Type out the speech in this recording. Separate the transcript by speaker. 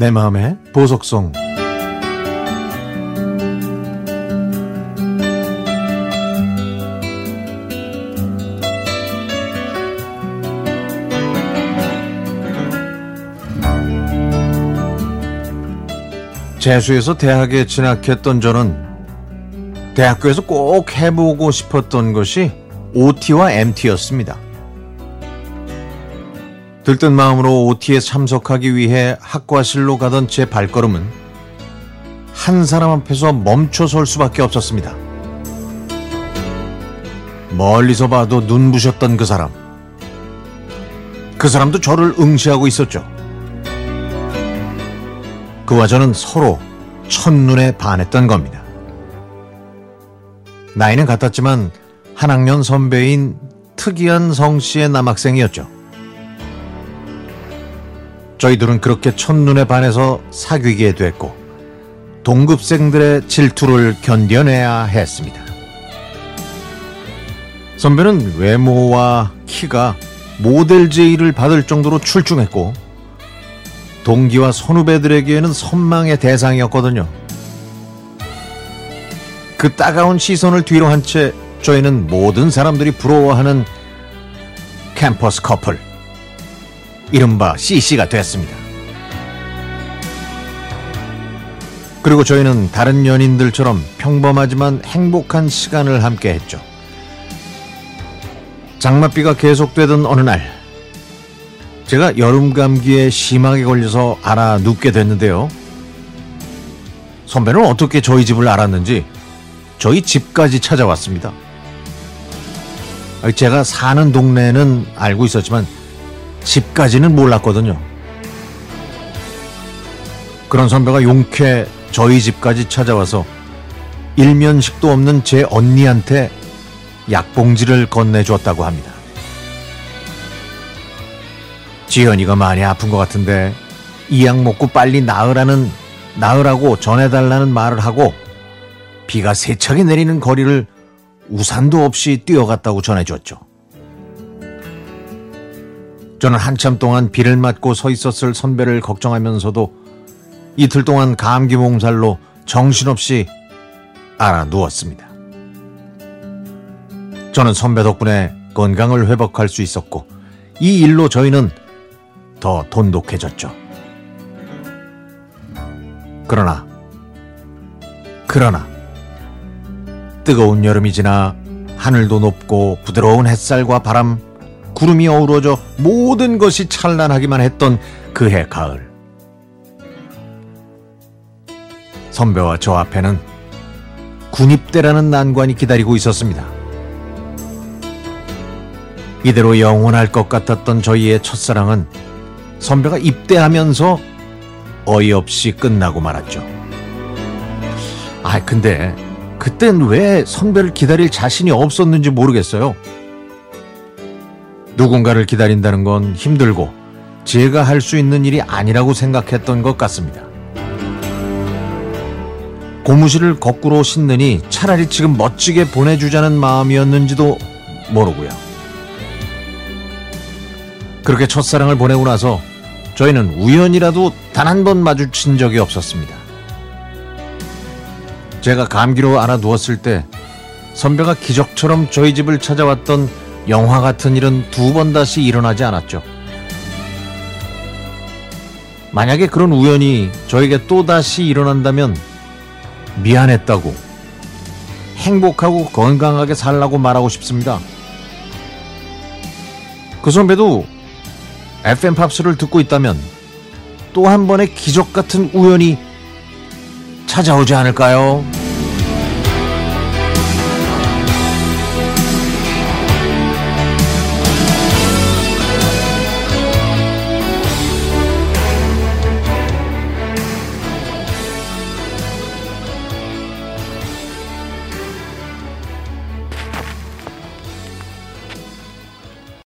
Speaker 1: 내 마음의 보석성 재수에서 대학에 진학했던 저는 대학교에서 꼭 해보고 싶었던 것이 OT와 MT였습니다. 들뜬 마음으로 OT에 참석하기 위해 학과실로 가던 제 발걸음은 한 사람 앞에서 멈춰 설 수밖에 없었습니다. 멀리서 봐도 눈부셨던 그 사람. 그 사람도 저를 응시하고 있었죠. 그와 저는 서로 첫눈에 반했던 겁니다. 나이는 같았지만 한 학년 선배인 특이한 성씨의 남학생이었죠. 저희들은 그렇게 첫눈에 반해서 사귀게 됐고 동급생들의 질투를 견뎌내야 했습니다. 선배는 외모와 키가 모델 제의를 받을 정도로 출중했고 동기와 선후배들에게는 선망의 대상이었거든요. 그 따가운 시선을 뒤로 한 채 저희는 모든 사람들이 부러워하는 캠퍼스 커플 이른바 CC가 됐습니다. 그리고 저희는 다른 연인들처럼 평범하지만 행복한 시간을 함께 했죠. 장맛비가 계속되던 어느 날, 제가 여름 감기에 심하게 걸려서 알아 눕게 됐는데요. 선배는 어떻게 저희 집을 알았는지 저희 집까지 찾아왔습니다. 제가 사는 동네는 알고 있었지만 집까지는 몰랐거든요. 그런 선배가 용케 저희 집까지 찾아와서 일면식도 없는 제 언니한테 약봉지를 건네주었다고 합니다. 지연이가 많이 아픈 것 같은데 이 약 먹고 빨리 나으라는 나으라고 전해달라는 말을 하고 비가 세차게 내리는 거리를 우산도 없이 뛰어갔다고 전해줬죠. 저는 한참 동안 비를 맞고 서 있었을 선배를 걱정하면서도 이틀 동안 감기 몸살로 정신없이 알아 누웠습니다. 저는 선배 덕분에 건강을 회복할 수 있었고 이 일로 저희는 더 돈독해졌죠. 그러나, 그러나, 뜨거운 여름이 지나 하늘도 높고 부드러운 햇살과 바람, 구름이 어우러져 모든 것이 찬란하기만 했던 그해 가을. 선배와 저 앞에는 군입대라는 난관이 기다리고 있었습니다. 이대로 영원할 것 같았던 저희의 첫사랑은 선배가 입대하면서 어이없이 끝나고 말았죠. 아, 근데 그땐 왜 선배를 기다릴 자신이 없었는지 모르겠어요. 누군가를 기다린다는 건 힘들고 제가 할 수 있는 일이 아니라고 생각했던 것 같습니다. 고무실을 거꾸로 신느니 차라리 지금 멋지게 보내주자는 마음이었는지도 모르고요. 그렇게 첫사랑을 보내고 나서 저희는 우연이라도 단 한 번 마주친 적이 없었습니다. 제가 감기로 알아 누웠을 때 선배가 기적처럼 저희 집을 찾아왔던 영화 같은 일은 두 번 다시 일어나지 않았죠. 만약에 그런 우연이 저에게 또 다시 일어난다면 미안했다고 행복하고 건강하게 살라고 말하고 싶습니다. 그 선배도 FM 팝스를 듣고 있다면 또 한 번의 기적 같은 우연이 찾아오지 않을까요?